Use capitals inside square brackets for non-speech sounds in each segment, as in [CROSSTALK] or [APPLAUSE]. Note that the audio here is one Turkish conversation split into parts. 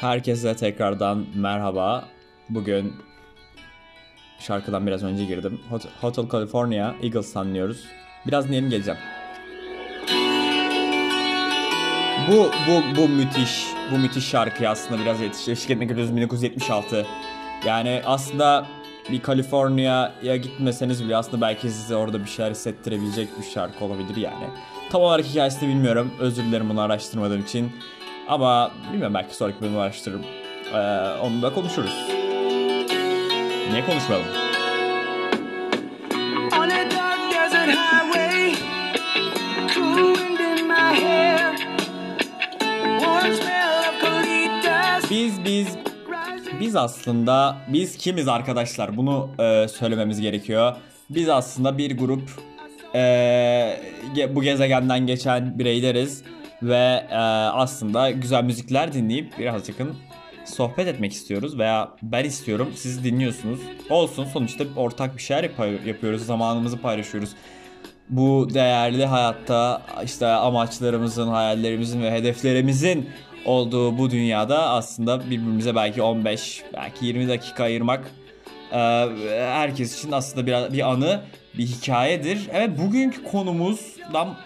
Herkese tekrardan merhaba. Bugün şarkıdan biraz önce girdim. Hotel California, Eagles dinliyoruz. Biraz dinleyelim geleceğim. Bu, bu, bu müthiş, bu müthiş şarkı aslında biraz eşlik etmek istiyoruz 1976. Yani aslında bir California'ya gitmeseniz bile aslında belki size orada bir şeyler hissettirebilecek bir şarkı olabilir yani. Tam olarak hikayesini bilmiyorum. Özür dilerim bunu araştırmadığım için. Ama bilmiyorum belki sonraki bölümü araştırırım. Ee, onu da konuşuruz. Niye konuşmayalım? Biz aslında biz kimiz arkadaşlar bunu e, söylememiz gerekiyor. Biz aslında bir grup e, bu gezegenden geçen bireyleriz ve e, aslında güzel müzikler dinleyip birazcık sohbet etmek istiyoruz veya ben istiyorum siz dinliyorsunuz. Olsun sonuçta ortak bir şeyler yap- yapıyoruz zamanımızı paylaşıyoruz. Bu değerli hayatta işte amaçlarımızın, hayallerimizin ve hedeflerimizin olduğu bu dünyada aslında birbirimize belki 15, belki 20 dakika ayırmak e, herkes için aslında bir, bir anı, bir hikayedir. Evet bugünkü konumuz,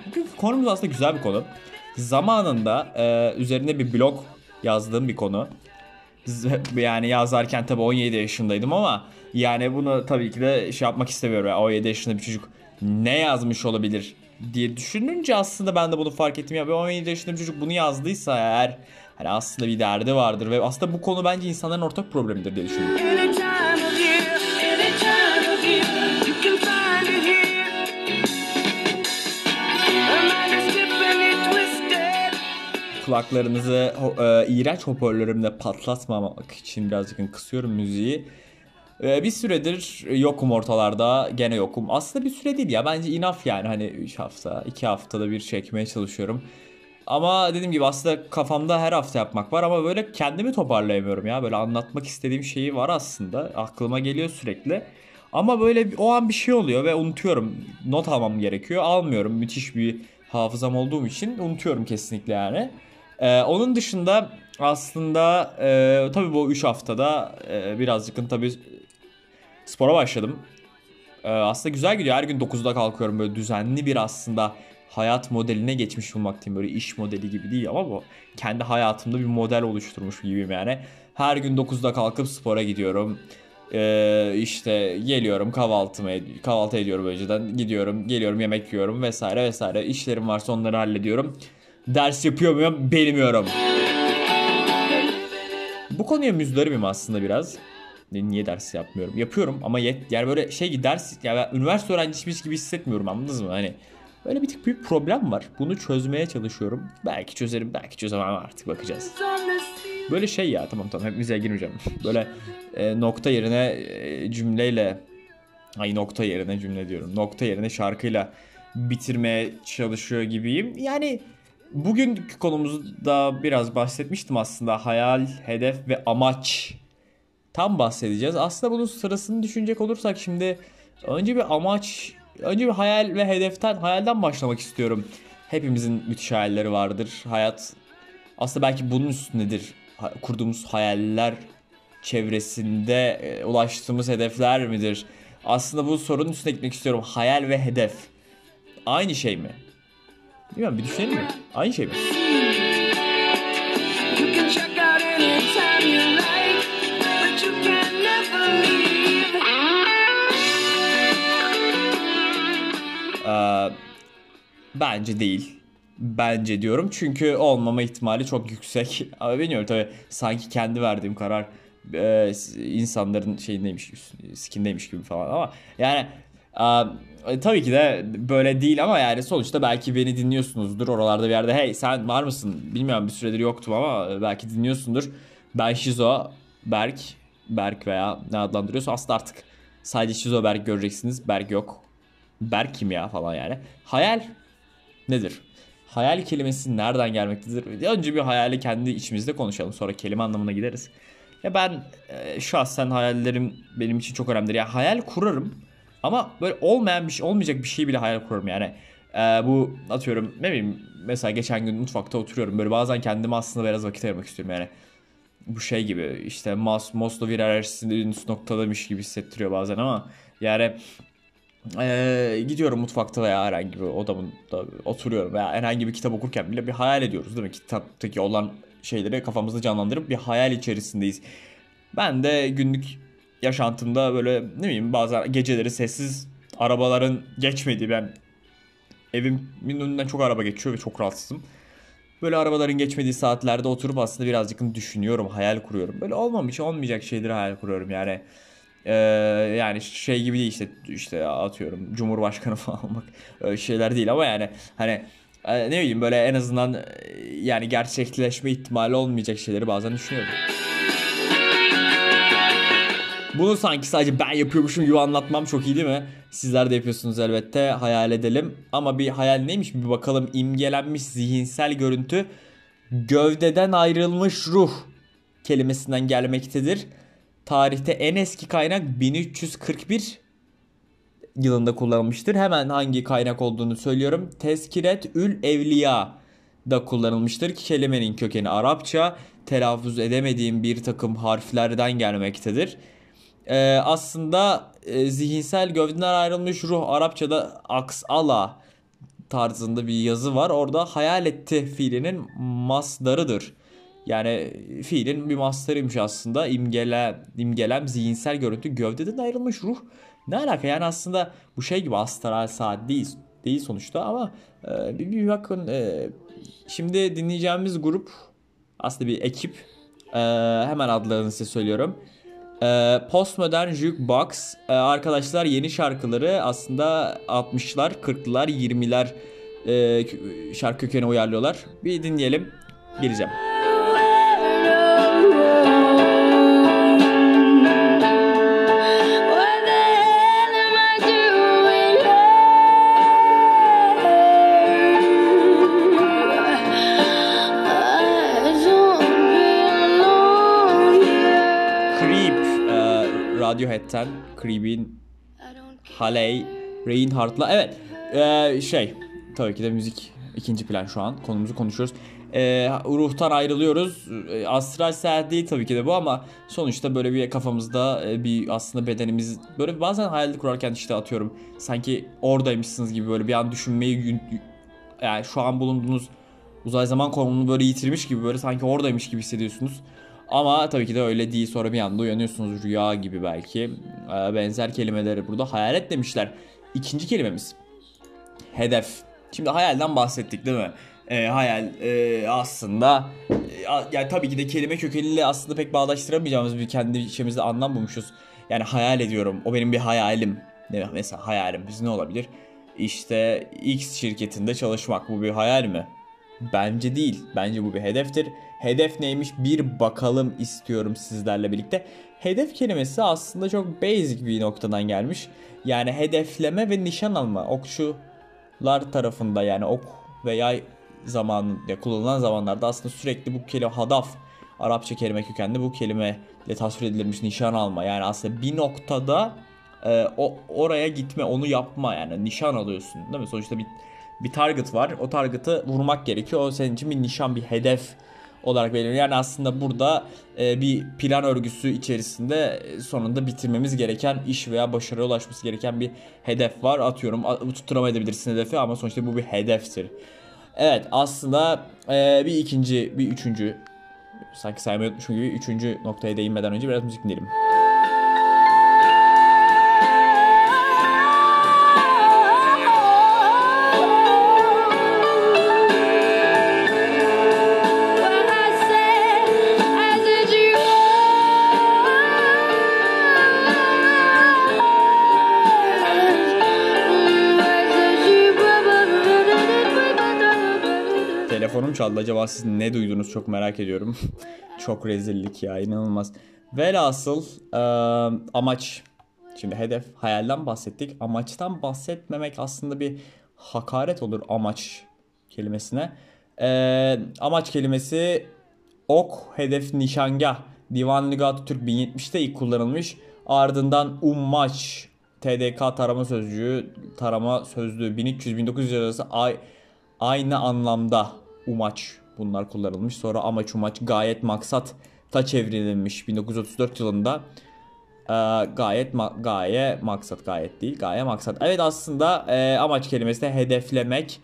bugünkü konumuz aslında güzel bir konu. Zamanında e, üzerine bir blog yazdığım bir konu. Yani yazarken tabii 17 yaşındaydım ama yani bunu tabii ki de şey yapmak istemiyorum. Yani 17 yaşında bir çocuk ne yazmış olabilir diye düşününce aslında ben de bunu fark ettim. Ya 17 yaşında bir çocuk bunu yazdıysa eğer hani aslında bir derdi vardır ve aslında bu konu bence insanların ortak problemidir diye düşünüyorum. kulaklarınızı e, iğrenç hoparlörümle patlatmamak için birazcık kısıyorum müziği. E, bir süredir yokum ortalarda. Gene yokum. Aslında bir süre değil ya. Bence enough yani. Hani 3 hafta, 2 haftada bir çekmeye çalışıyorum. Ama dediğim gibi aslında kafamda her hafta yapmak var ama böyle kendimi toparlayamıyorum ya. Böyle anlatmak istediğim şeyi var aslında. Aklıma geliyor sürekli. Ama böyle o an bir şey oluyor ve unutuyorum. Not almam gerekiyor. Almıyorum. Müthiş bir hafızam olduğum için unutuyorum kesinlikle yani. Ee, onun dışında aslında e, tabii bu 3 haftada e, birazcık tabii spora başladım. E, aslında güzel gidiyor. Her gün 9'da kalkıyorum böyle düzenli bir aslında hayat modeline geçmiş bulmaktayım. Böyle iş modeli gibi değil ama bu kendi hayatımda bir model oluşturmuş gibiyim yani. Her gün 9'da kalkıp spora gidiyorum. Ee, işte geliyorum kahvaltımı ed- kahvaltı ediyorum önceden gidiyorum geliyorum yemek yiyorum vesaire vesaire işlerim varsa onları hallediyorum ders yapıyor muyum bilmiyorum. Bu konuya müzdaribim aslında biraz. Niye ders yapmıyorum? Yapıyorum ama yet, yani böyle şey ders ya yani üniversite öğrencisi gibi hissetmiyorum anladınız mı? Hani böyle bir tık büyük problem var. Bunu çözmeye çalışıyorum. Belki çözerim, belki çözemem artık bakacağız. Böyle şey ya tamam tamam hepimize girmeyeceğim. [LAUGHS] Böyle e, nokta yerine e, cümleyle ay nokta yerine cümle diyorum. Nokta yerine şarkıyla bitirmeye çalışıyor gibiyim. Yani Bugünkü konumuzda biraz bahsetmiştim aslında hayal, hedef ve amaç tam bahsedeceğiz. Aslında bunun sırasını düşünecek olursak şimdi önce bir amaç, önce bir hayal ve hedeften, hayalden başlamak istiyorum. Hepimizin müthiş hayalleri vardır. Hayat aslında belki bunun üstündedir. Kurduğumuz hayaller çevresinde e, ulaştığımız hedefler midir? Aslında bu sorunun üstüne gitmek istiyorum. Hayal ve hedef aynı şey mi? Bilmiyorum bir düşünelim mi? Aynı şey mi? Ee, bence değil. Bence diyorum çünkü olmama ihtimali çok yüksek. [LAUGHS] Ama bilmiyorum tabi sanki kendi verdiğim karar e, insanların şeyindeymiş, skindeymiş gibi falan ama yani e, tabii ki de böyle değil ama yani sonuçta belki beni dinliyorsunuzdur oralarda bir yerde. Hey sen var mısın? Bilmiyorum bir süredir yoktum ama belki dinliyorsundur. Ben Şizo, Berk, Berk veya ne adlandırıyorsa aslında artık sadece Şizo Berk göreceksiniz. Berk yok. Berk kim ya falan yani. Hayal nedir? Hayal kelimesi nereden gelmektedir? Önce bir hayali kendi içimizde konuşalım sonra kelime anlamına gideriz. Ya ben e, şahsen hayallerim benim için çok önemlidir. Ya hayal kurarım ama böyle olmayan bir şey, olmayacak bir şey bile hayal kurarım yani. E, bu atıyorum ne bileyim mesela geçen gün mutfakta oturuyorum. Böyle bazen kendime aslında biraz vakit ayırmak istiyorum yani. Bu şey gibi işte Mas Maslow hiyerarşisinde en üst noktadamış gibi hissettiriyor bazen ama yani ee, gidiyorum mutfakta veya herhangi bir odamda oturuyorum veya herhangi bir kitap okurken bile bir hayal ediyoruz değil mi? Kitaptaki olan şeyleri kafamızda canlandırıp bir hayal içerisindeyiz. Ben de günlük yaşantımda böyle ne bileyim bazen geceleri sessiz arabaların geçmediği ben evimin önünden çok araba geçiyor ve çok rahatsızım. Böyle arabaların geçmediği saatlerde oturup aslında birazcık düşünüyorum, hayal kuruyorum. Böyle olmamış, olmayacak şeyleri hayal kuruyorum yani. Ee, yani şey gibi değil işte işte atıyorum Cumhurbaşkanı [LAUGHS] falan olmak öyle şeyler değil ama yani hani e, ne bileyim böyle en azından e, yani gerçekleşme ihtimali olmayacak şeyleri bazen düşünüyorum. Bunu sanki sadece ben yapıyormuşum gibi anlatmam çok iyi değil mi? Sizler de yapıyorsunuz elbette. Hayal edelim. Ama bir hayal neymiş bir bakalım. İmgelenmiş zihinsel görüntü gövdeden ayrılmış ruh kelimesinden gelmektedir. Tarihte en eski kaynak 1341 yılında kullanılmıştır. Hemen hangi kaynak olduğunu söylüyorum. Teskiret ül Evliya da kullanılmıştır. Kelimenin kökeni Arapça. Telaffuz edemediğim bir takım harflerden gelmektedir. Ee, aslında e, zihinsel gövdeden ayrılmış ruh Arapçada aks ala tarzında bir yazı var. Orada hayal etti fiilinin masdarıdır. Yani fiilin bir mastarıymış aslında. İmgele, imgelem zihinsel görüntü gövdeden ayrılmış ruh. Ne alaka yani aslında bu şey gibi astral saat değil, değil sonuçta ama e, bir, bir bakın e, şimdi dinleyeceğimiz grup aslında bir ekip. E, hemen adlarını size söylüyorum. E, Postmodern Jukebox e, arkadaşlar yeni şarkıları aslında 60'lar, 40'lar, 20'ler e, şarkı kökeni uyarlıyorlar. Bir dinleyelim. Geleceğim. Radiohead'ten Creep'in Haley Reinhardt'la evet ee, şey tabii ki de müzik ikinci plan şu an konumuzu konuşuyoruz. Ee, ruhtan ayrılıyoruz. Ee, astral seyahat değil tabii ki de bu ama sonuçta böyle bir kafamızda e, bir aslında bedenimiz böyle bazen hayal kurarken işte atıyorum sanki oradaymışsınız gibi böyle bir an düşünmeyi yani şu an bulunduğunuz uzay zaman konumunu böyle yitirmiş gibi böyle sanki oradaymış gibi hissediyorsunuz. Ama tabii ki de öyle değil. Sonra bir anda uyanıyorsunuz rüya gibi belki. Ee, benzer kelimeleri burada hayalet demişler. İkinci kelimemiz. Hedef. Şimdi hayalden bahsettik değil mi? E, hayal e, aslında e, yani tabii ki de kelime kökeniyle aslında pek bağdaştıramayacağımız bir kendi içimizde anlam bulmuşuz. Yani hayal ediyorum. O benim bir hayalim. Ne mesela hayalim biz ne olabilir? İşte X şirketinde çalışmak bu bir hayal mi? Bence değil. Bence bu bir hedeftir. Hedef neymiş bir bakalım istiyorum sizlerle birlikte. Hedef kelimesi aslında çok basic bir noktadan gelmiş. Yani hedefleme ve nişan alma. Okçular tarafında yani ok ve yay zamanında kullanılan zamanlarda aslında sürekli bu kelime hadaf Arapça kelime kökenli bu kelime ile tasvir edilmiş nişan alma. Yani aslında bir noktada e, o oraya gitme, onu yapma yani nişan alıyorsun değil mi? Sonuçta bir bir target var. O target'ı vurmak gerekiyor. O senin için bir nişan, bir hedef olarak belirleniyor. Yani aslında burada e, bir plan örgüsü içerisinde sonunda bitirmemiz gereken iş veya başarıya ulaşması gereken bir hedef var. Atıyorum tutturamayabilirsin hedefi ama sonuçta bu bir hedeftir. Evet aslında e, bir ikinci, bir üçüncü sanki saymayı unutmuşum gibi üçüncü noktaya değinmeden önce biraz müzik dinleyelim. Telefonum çaldı. Acaba siz ne duydunuz çok merak ediyorum. [LAUGHS] çok rezillik ya inanılmaz. Velhasıl e, amaç. Şimdi hedef hayalden bahsettik. Amaçtan bahsetmemek aslında bir hakaret olur amaç kelimesine. E, amaç kelimesi ok, hedef, nişangah Divan Atatürk 1070'te ilk kullanılmış. Ardından Ummaç TDK tarama sözcüğü, tarama sözlüğü 1300-1900 arası ay, aynı anlamda umaç bunlar kullanılmış. Sonra amaç umaç gayet maksat ta çevrilmiş 1934 yılında. Ee, gayet ma- gaye maksat gayet değil gaye maksat. Evet aslında e, amaç kelimesi de hedeflemek.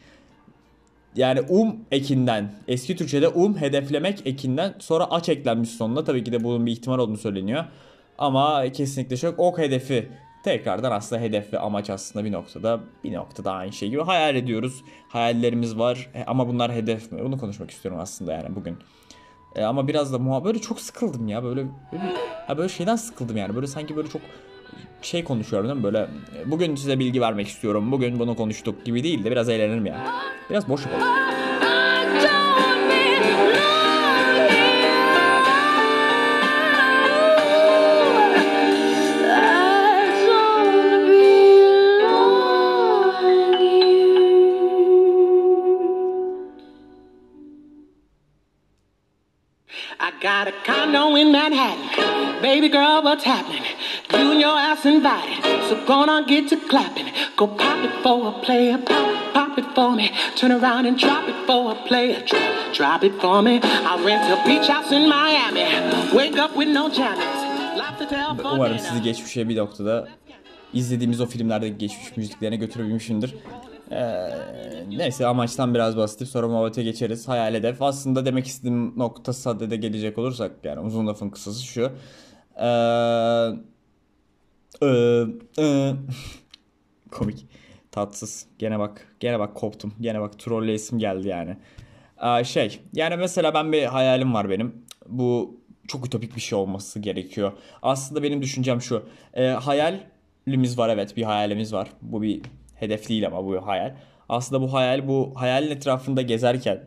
Yani um ekinden eski Türkçe'de um hedeflemek ekinden sonra aç eklenmiş sonuna. Tabii ki de bunun bir ihtimal olduğunu söyleniyor. Ama kesinlikle çok ok hedefi tekrardan aslında hedef ve amaç aslında bir noktada bir noktada aynı şey gibi hayal ediyoruz. Hayallerimiz var e, ama bunlar hedef mi? Bunu konuşmak istiyorum aslında yani bugün. E, ama biraz da muha çok sıkıldım ya böyle böyle, ha böyle şeyden sıkıldım yani. Böyle sanki böyle çok şey konuşuyorum değil mi? Böyle e, bugün size bilgi vermek istiyorum. Bugün bunu konuştuk gibi değil de biraz eğlenelim ya. Biraz boş yapalım. Got a condo in Manhattan. Baby girl, what's happening? You and your ass invited. So gonna get to clapping. Go pop it for a player. Pop, pop it for me. Turn around and drop it for a player. Drop, drop it for me. I rent a beach house in Miami. Wake up with no jammies. Umarım sizi geçmişe bir noktada izlediğimiz o filmlerdeki geçmiş müziklerine götürebilmişimdir. Ee, neyse amaçtan biraz bahsedip sonra muhabbete geçeriz. Hayal hedef. Aslında demek istediğim nokta saddede gelecek olursak yani uzun lafın kısası şu. Ee, ee, ee, [LAUGHS] komik. Tatsız. Gene bak. Gene bak koptum. Gene bak trolleyesim geldi yani. Ee, şey. Yani mesela ben bir hayalim var benim. Bu çok ütopik bir şey olması gerekiyor. Aslında benim düşüncem şu. Ee, hayalimiz var evet. Bir hayalimiz var. Bu bir hedef değil ama bu hayal. Aslında bu hayal bu hayalin etrafında gezerken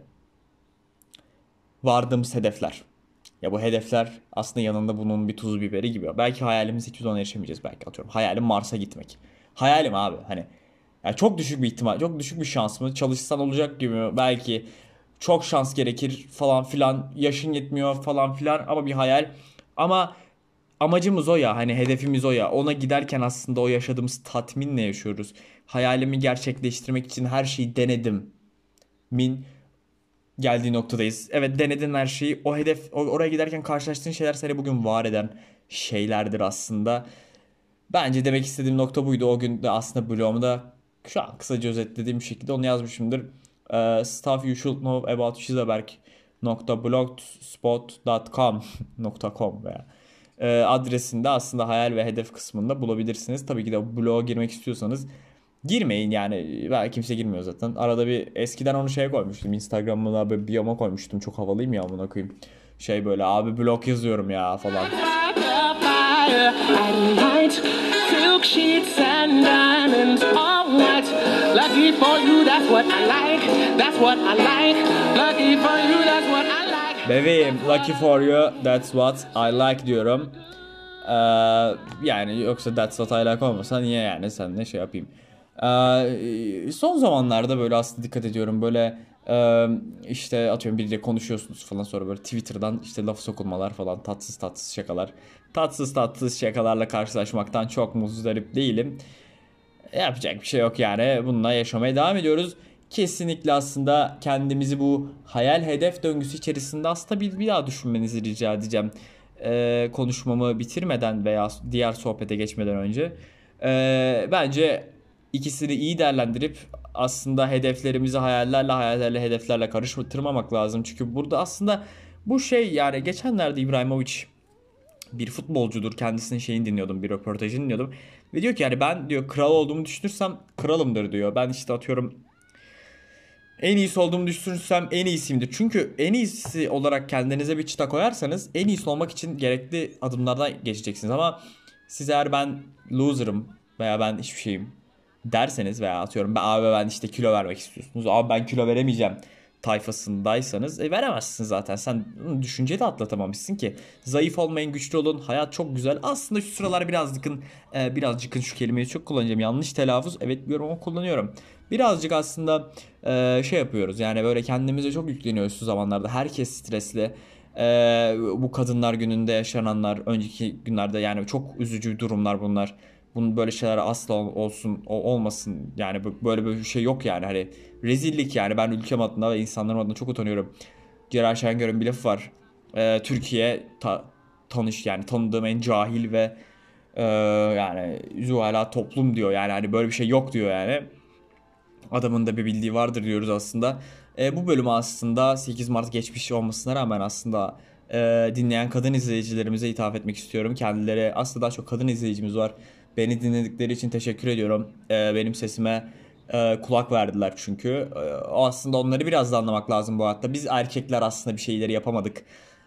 vardığımız hedefler. Ya bu hedefler aslında yanında bunun bir tuz biberi gibi. Belki hayalimiz hiçbir zaman erişemeyeceğiz belki atıyorum. Hayalim Mars'a gitmek. Hayalim abi hani. Ya çok düşük bir ihtimal, çok düşük bir şans mı? Çalışsan olacak gibi mi? Belki çok şans gerekir falan filan. Yaşın yetmiyor falan filan ama bir hayal. Ama amacımız o ya hani hedefimiz o ya. Ona giderken aslında o yaşadığımız tatminle yaşıyoruz. Hayalimi gerçekleştirmek için her şeyi denedim. Min geldiği noktadayız. Evet denedin her şeyi. O hedef oraya giderken karşılaştığın şeyler seni bugün var eden şeylerdir aslında. Bence demek istediğim nokta buydu. O gün de aslında blogumda şu an kısaca özetlediğim şekilde onu yazmışımdır. Ee, stuff you should know about shizaberg.blogspot.com [LAUGHS] veya e, adresinde aslında hayal ve hedef kısmında bulabilirsiniz. Tabii ki de bloğa girmek istiyorsanız girmeyin yani. Ben kimse girmiyor zaten. Arada bir eskiden onu şeye koymuştum. Instagram'ına böyle biyoma koymuştum. Çok havalıyım ya amına koyayım. Şey böyle abi blog yazıyorum ya falan. Lucky for you, that's what I like. That's what I like. Lucky for you, Bebeğim lucky for you that's what I like diyorum. Ee, yani yoksa that's what I like olmasa niye yani sen ne şey yapayım. Ee, son zamanlarda böyle aslında dikkat ediyorum böyle e, işte atıyorum biriyle konuşuyorsunuz falan sonra böyle Twitter'dan işte laf sokulmalar falan tatsız tatsız şakalar. Tatsız tatsız şakalarla karşılaşmaktan çok muzdarip değilim. Yapacak bir şey yok yani. Bununla yaşamaya devam ediyoruz. Kesinlikle aslında kendimizi bu hayal hedef döngüsü içerisinde aslında bir, bir daha düşünmenizi rica edeceğim. Ee, konuşmamı bitirmeden veya diğer sohbete geçmeden önce. Ee, bence ikisini iyi değerlendirip aslında hedeflerimizi hayallerle hayallerle hedeflerle karıştırmamak lazım. Çünkü burada aslında bu şey yani geçenlerde İbrahimovic bir futbolcudur. Kendisinin şeyini dinliyordum. Bir röportajını dinliyordum. Ve diyor ki yani ben diyor kral olduğumu düşünürsem kralımdır diyor. Ben işte atıyorum en iyisi olduğumu düşünürsem en iyisiyimdir. Çünkü en iyisi olarak kendinize bir çıta koyarsanız en iyisi olmak için gerekli adımlardan geçeceksiniz. Ama siz eğer ben loser'ım veya ben hiçbir şeyim derseniz veya atıyorum ben abi ben işte kilo vermek istiyorsunuz. Abi ben kilo veremeyeceğim tayfasındaysanız e, veremezsin zaten. Sen düşünceyi de atlatamamışsın ki. Zayıf olmayın, güçlü olun. Hayat çok güzel. Aslında şu sıralar birazcıkın e, birazcıkın şu kelimeyi çok kullanacağım. Yanlış telaffuz. Evet biliyorum ama kullanıyorum. Birazcık aslında e, şey yapıyoruz. Yani böyle kendimize çok yükleniyoruz şu zamanlarda. Herkes stresli. Ee, bu kadınlar gününde yaşananlar, önceki günlerde yani çok üzücü durumlar bunlar. Bunun böyle şeyler asla olsun olmasın yani böyle bir şey yok yani hani rezillik yani ben ülkem adına ve insanlarım adına çok utanıyorum. Celal Şengör'ün bir lafı var. Ee, Türkiye ta, tanış yani tanıdığım en cahil ve e, yani hala toplum diyor yani hani böyle bir şey yok diyor yani. Adamın da bir bildiği vardır diyoruz aslında. E, bu bölüm aslında 8 Mart geçmiş olmasına rağmen aslında e, dinleyen kadın izleyicilerimize hitap etmek istiyorum. Kendileri aslında daha çok kadın izleyicimiz var. Beni dinledikleri için teşekkür ediyorum. E, benim sesime e, kulak verdiler çünkü. E, aslında onları biraz da anlamak lazım bu hayatta. Biz erkekler aslında bir şeyleri yapamadık.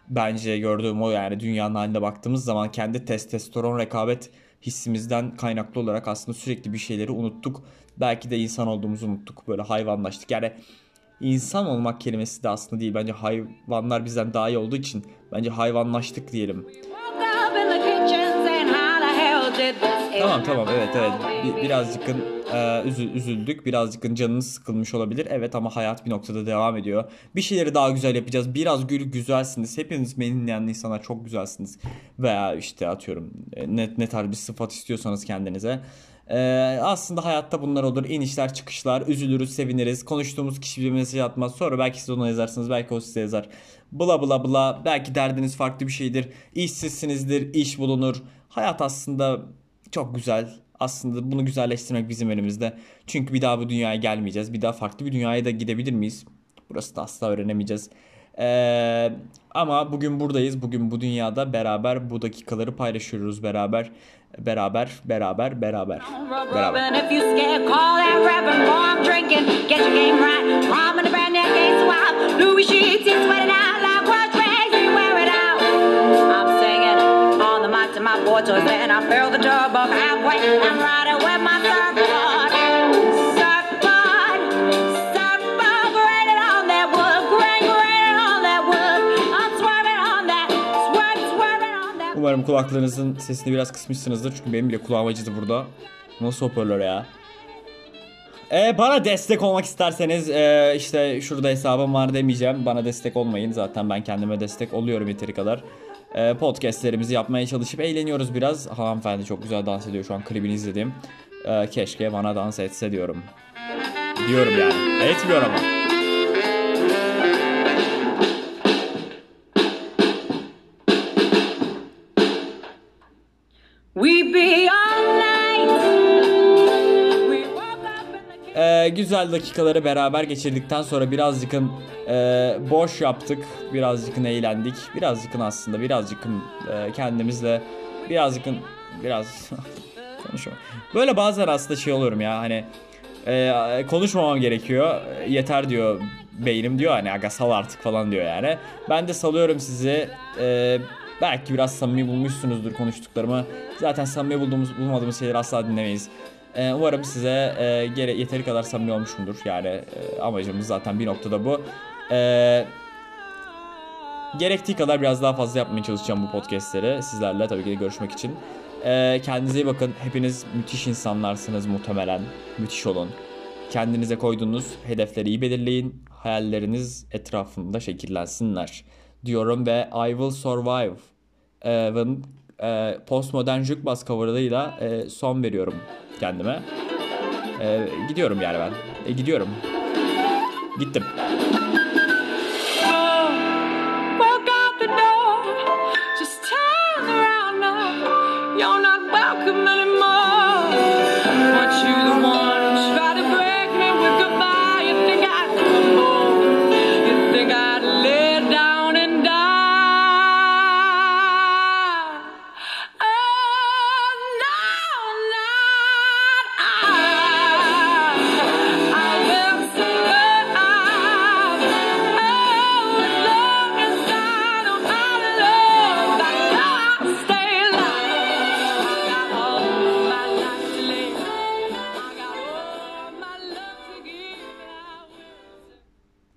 Bence gördüğüm o yani dünyanın haline baktığımız zaman kendi testosteron rekabet hissimizden kaynaklı olarak aslında sürekli bir şeyleri unuttuk. Belki de insan olduğumuzu unuttuk. Böyle hayvanlaştık. Yani insan olmak kelimesi de aslında değil. Bence hayvanlar bizden daha iyi olduğu için bence hayvanlaştık diyelim. Tamam tamam evet evet bir, birazcık e, üzü, üzüldük birazcık canınız sıkılmış olabilir evet ama hayat bir noktada devam ediyor bir şeyleri daha güzel yapacağız biraz gül güzelsiniz hepiniz beni dinleyen çok güzelsiniz veya işte atıyorum e, ne, ne tarz bir sıfat istiyorsanız kendinize ee, aslında hayatta bunlar olur. İnişler çıkışlar. Üzülürüz, seviniriz. Konuştuğumuz kişi bir mesaj atmaz. Sonra belki siz ona yazarsınız. Belki o size yazar. Bla bla bla. Belki derdiniz farklı bir şeydir. İşsizsinizdir. iş bulunur. Hayat aslında çok güzel. Aslında bunu güzelleştirmek bizim elimizde. Çünkü bir daha bu dünyaya gelmeyeceğiz. Bir daha farklı bir dünyaya da gidebilir miyiz? Burası da asla öğrenemeyeceğiz. Ee, ama bugün buradayız. Bugün bu dünyada beraber bu dakikaları paylaşıyoruz beraber. Beraber, beraber, beraber. Beraber. Portals and I fill the tub up halfway. I'm riding with my surfboard. Umarım kulaklarınızın sesini biraz kısmışsınızdır çünkü benim bile kulağım acıdı burada. Nasıl hoparlör ya? Ee, bana destek olmak isterseniz e, işte şurada hesabım var demeyeceğim. Bana destek olmayın. Zaten ben kendime destek oluyorum yeteri kadar e, podcastlerimizi yapmaya çalışıp eğleniyoruz biraz. Hanımefendi çok güzel dans ediyor şu an klibini izledim. E, keşke bana dans etse diyorum. Diyorum yani. Etmiyor ama. Ee, güzel dakikaları beraber geçirdikten sonra birazcık e, boş yaptık, birazcık eğlendik, birazcık aslında birazcık e, kendimizle birazcık biraz [LAUGHS] konuşamam. Böyle bazen aslında şey oluyorum ya hani e, konuşmamam gerekiyor. Yeter diyor beynim diyor hani aga sal artık falan diyor yani. Ben de salıyorum sizi. E, belki biraz samimi bulmuşsunuzdur konuştuklarımı. Zaten samimi bulduğumuz bulmadığımız şeyleri asla dinlemeyiz. E, umarım size e, gere yeteri kadar samimi olmuşumdur. Yani e, amacımız zaten bir noktada bu. E, gerektiği kadar biraz daha fazla yapmaya çalışacağım bu podcastleri. Sizlerle tabii ki görüşmek için. E, kendinize iyi bakın. Hepiniz müthiş insanlarsınız muhtemelen. Müthiş olun. Kendinize koyduğunuz hedefleri iyi belirleyin. Hayalleriniz etrafında şekillensinler. Diyorum ve I Will Survive. E, e, postmodern jukebox cover'ıyla e, son veriyorum kendime. E, gidiyorum yani ben. E, gidiyorum. Gittim.